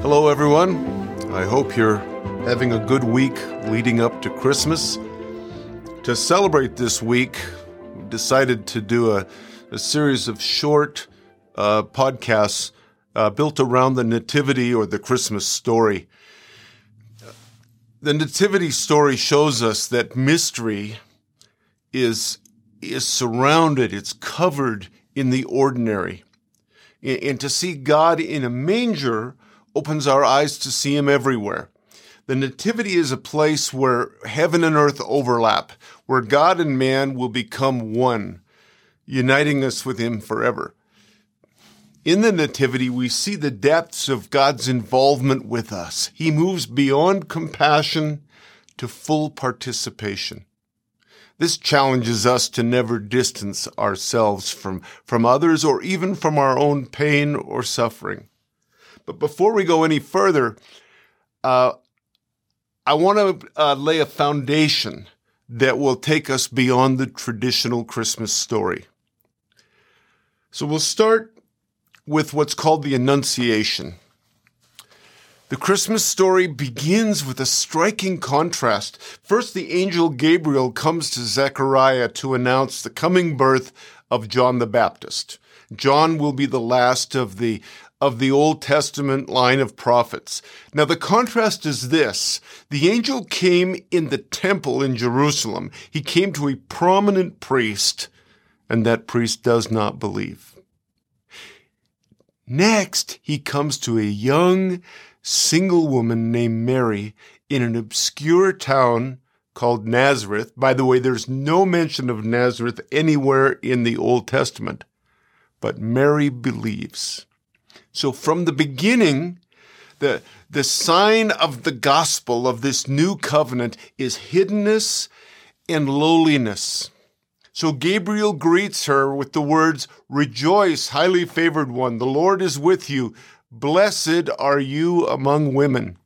Hello, everyone. I hope you're having a good week leading up to Christmas. To celebrate this week, we decided to do a, a series of short uh, podcasts uh, built around the Nativity or the Christmas story. The Nativity story shows us that mystery is, is surrounded, it's covered in the ordinary. And to see God in a manger opens our eyes to see Him everywhere. The Nativity is a place where heaven and earth overlap, where God and man will become one, uniting us with Him forever. In the Nativity, we see the depths of God's involvement with us. He moves beyond compassion to full participation. This challenges us to never distance ourselves from, from others or even from our own pain or suffering. But before we go any further, uh, I want to uh, lay a foundation that will take us beyond the traditional Christmas story. So we'll start with what's called the Annunciation. The Christmas story begins with a striking contrast. First, the angel Gabriel comes to Zechariah to announce the coming birth of John the Baptist. John will be the last of the of the Old Testament line of prophets. Now, the contrast is this the angel came in the temple in Jerusalem. He came to a prominent priest, and that priest does not believe. Next, he comes to a young, single woman named Mary in an obscure town called Nazareth. By the way, there's no mention of Nazareth anywhere in the Old Testament, but Mary believes. So from the beginning, the, the sign of the gospel of this new covenant is hiddenness and lowliness. So Gabriel greets her with the words, Rejoice, highly favored one, the Lord is with you. Blessed are you among women.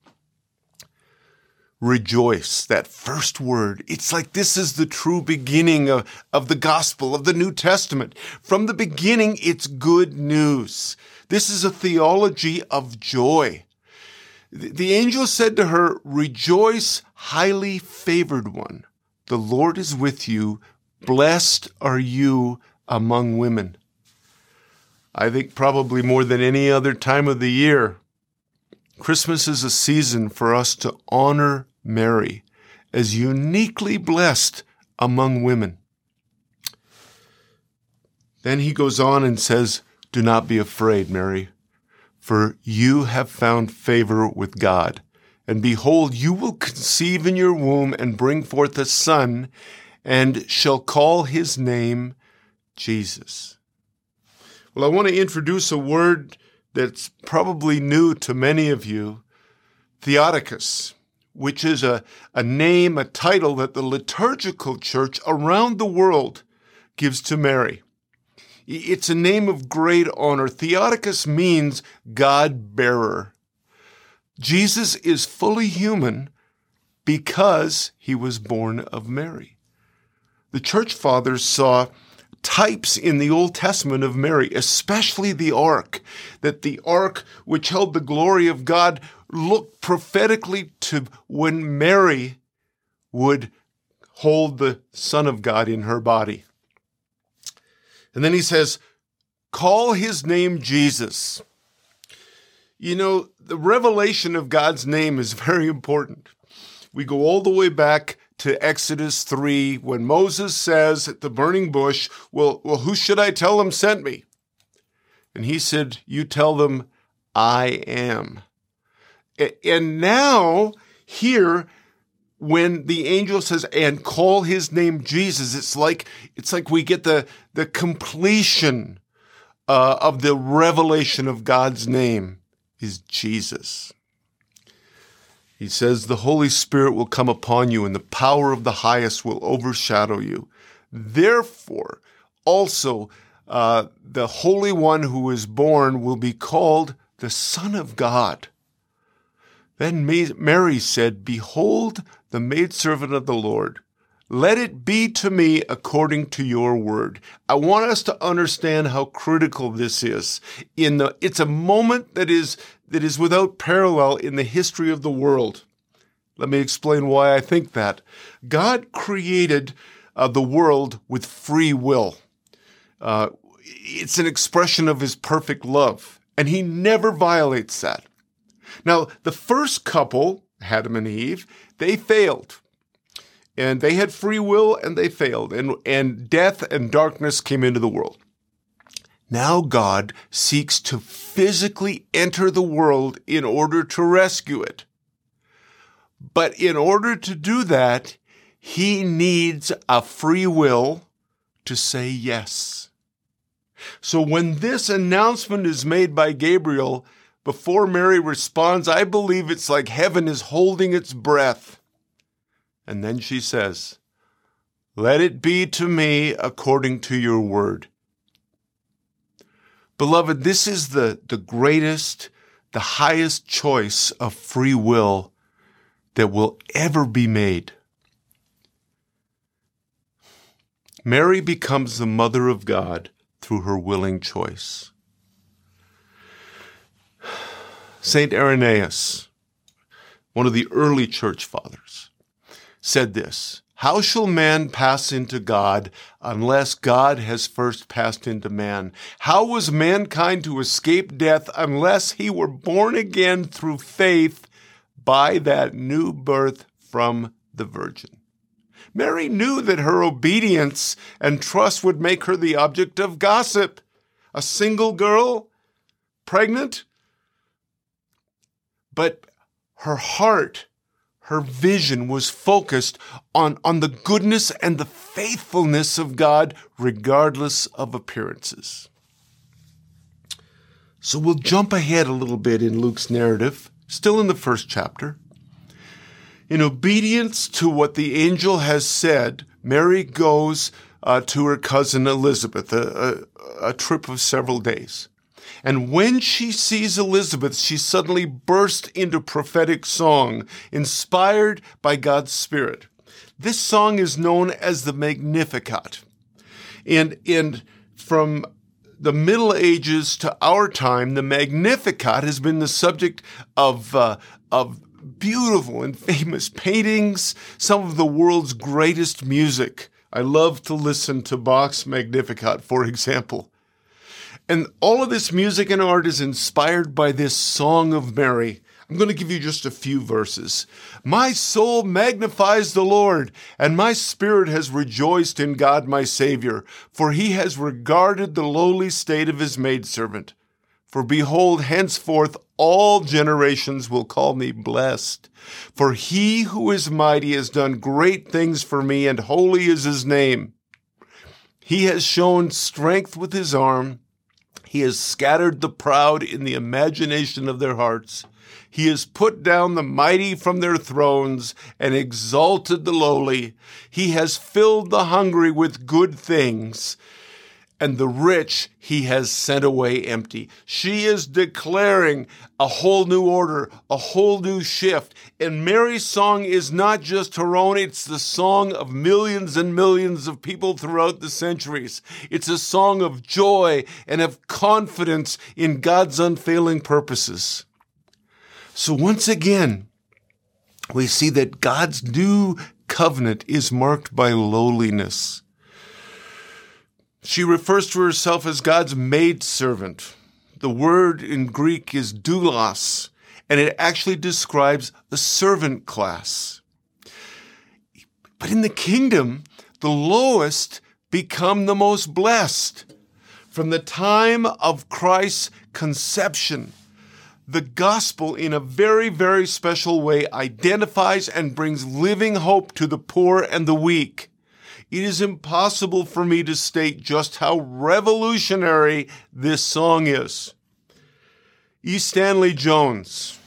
Rejoice, that first word. It's like this is the true beginning of, of the gospel, of the New Testament. From the beginning, it's good news. This is a theology of joy. The angel said to her, Rejoice, highly favored one. The Lord is with you. Blessed are you among women. I think probably more than any other time of the year, Christmas is a season for us to honor Mary as uniquely blessed among women. Then he goes on and says, Do not be afraid, Mary, for you have found favor with God. And behold, you will conceive in your womb and bring forth a son, and shall call his name Jesus. Well, I want to introduce a word that's probably new to many of you Theotokos, which is a, a name, a title that the liturgical church around the world gives to Mary. It's a name of great honor. Theotokos means God bearer. Jesus is fully human because he was born of Mary. The church fathers saw types in the Old Testament of Mary, especially the ark, that the ark, which held the glory of God, looked prophetically to when Mary would hold the Son of God in her body. And then he says, Call his name Jesus. You know, the revelation of God's name is very important. We go all the way back to Exodus 3 when Moses says at the burning bush, well, well, who should I tell them sent me? And he said, You tell them, I am. And now, here, when the angel says, and call his name Jesus, it's like, it's like we get the, the completion uh, of the revelation of God's name is Jesus. He says, The Holy Spirit will come upon you, and the power of the highest will overshadow you. Therefore, also, uh, the Holy One who is born will be called the Son of God. Then Mary said, Behold, the maidservant of the Lord. let it be to me according to your word. I want us to understand how critical this is. In the, it's a moment that is, that is without parallel in the history of the world. Let me explain why I think that. God created uh, the world with free will. Uh, it's an expression of his perfect love, and he never violates that. Now, the first couple, Adam and Eve, they failed. And they had free will and they failed, and, and death and darkness came into the world. Now God seeks to physically enter the world in order to rescue it. But in order to do that, he needs a free will to say yes. So when this announcement is made by Gabriel, before Mary responds, I believe it's like heaven is holding its breath. And then she says, Let it be to me according to your word. Beloved, this is the, the greatest, the highest choice of free will that will ever be made. Mary becomes the mother of God through her willing choice. St. Irenaeus, one of the early church fathers, said this How shall man pass into God unless God has first passed into man? How was mankind to escape death unless he were born again through faith by that new birth from the Virgin? Mary knew that her obedience and trust would make her the object of gossip. A single girl, pregnant, but her heart, her vision was focused on, on the goodness and the faithfulness of God, regardless of appearances. So we'll jump ahead a little bit in Luke's narrative, still in the first chapter. In obedience to what the angel has said, Mary goes uh, to her cousin Elizabeth, a, a, a trip of several days. And when she sees Elizabeth, she suddenly bursts into prophetic song, inspired by God's Spirit. This song is known as the Magnificat. And, and from the Middle Ages to our time, the Magnificat has been the subject of, uh, of beautiful and famous paintings, some of the world's greatest music. I love to listen to Bach's Magnificat, for example. And all of this music and art is inspired by this Song of Mary. I'm going to give you just a few verses. My soul magnifies the Lord, and my spirit has rejoiced in God my Savior, for he has regarded the lowly state of his maidservant. For behold, henceforth all generations will call me blessed. For he who is mighty has done great things for me, and holy is his name. He has shown strength with his arm. He has scattered the proud in the imagination of their hearts. He has put down the mighty from their thrones and exalted the lowly. He has filled the hungry with good things and the rich he has sent away empty. She is declaring a whole new order, a whole new shift. And Mary's song is not just her own, it's the song of millions and millions of people throughout the centuries. It's a song of joy and of confidence in God's unfailing purposes. So once again, we see that God's new covenant is marked by lowliness. She refers to herself as God's maidservant. The word in Greek is doulos, and it actually describes the servant class. But in the kingdom, the lowest become the most blessed. From the time of Christ's conception, the gospel, in a very, very special way, identifies and brings living hope to the poor and the weak. It is impossible for me to state just how revolutionary this song is. E. Stanley Jones,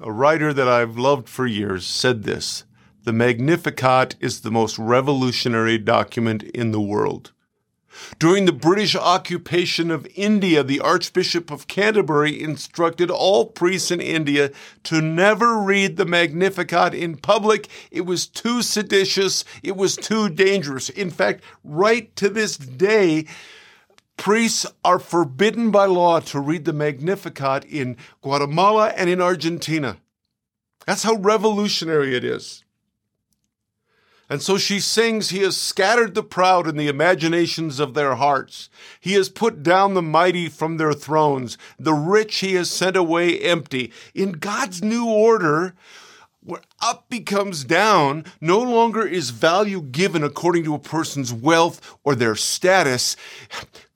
a writer that I've loved for years, said this The Magnificat is the most revolutionary document in the world. During the British occupation of India, the Archbishop of Canterbury instructed all priests in India to never read the Magnificat in public. It was too seditious. It was too dangerous. In fact, right to this day, priests are forbidden by law to read the Magnificat in Guatemala and in Argentina. That's how revolutionary it is. And so she sings, He has scattered the proud in the imaginations of their hearts. He has put down the mighty from their thrones. The rich he has sent away empty. In God's new order, where up becomes down, no longer is value given according to a person's wealth or their status.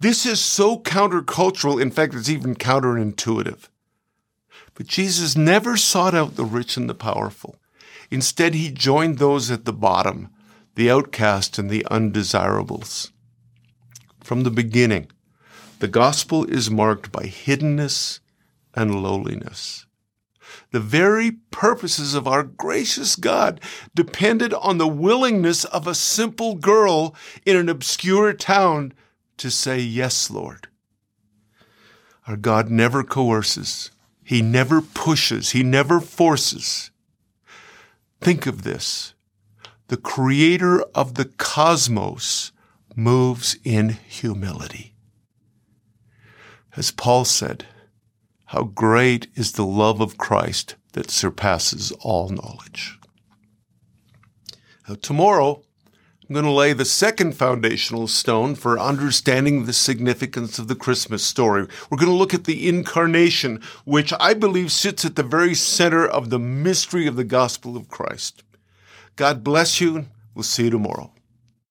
This is so countercultural. In fact, it's even counterintuitive. But Jesus never sought out the rich and the powerful. Instead, he joined those at the bottom, the outcast and the undesirables. From the beginning, the gospel is marked by hiddenness and lowliness. The very purposes of our gracious God depended on the willingness of a simple girl in an obscure town to say, Yes, Lord. Our God never coerces. He never pushes. He never forces. Think of this. The creator of the cosmos moves in humility. As Paul said, how great is the love of Christ that surpasses all knowledge. Now, tomorrow, I'm going to lay the second foundational stone for understanding the significance of the Christmas story. We're going to look at the incarnation, which I believe sits at the very center of the mystery of the gospel of Christ. God bless you. We'll see you tomorrow.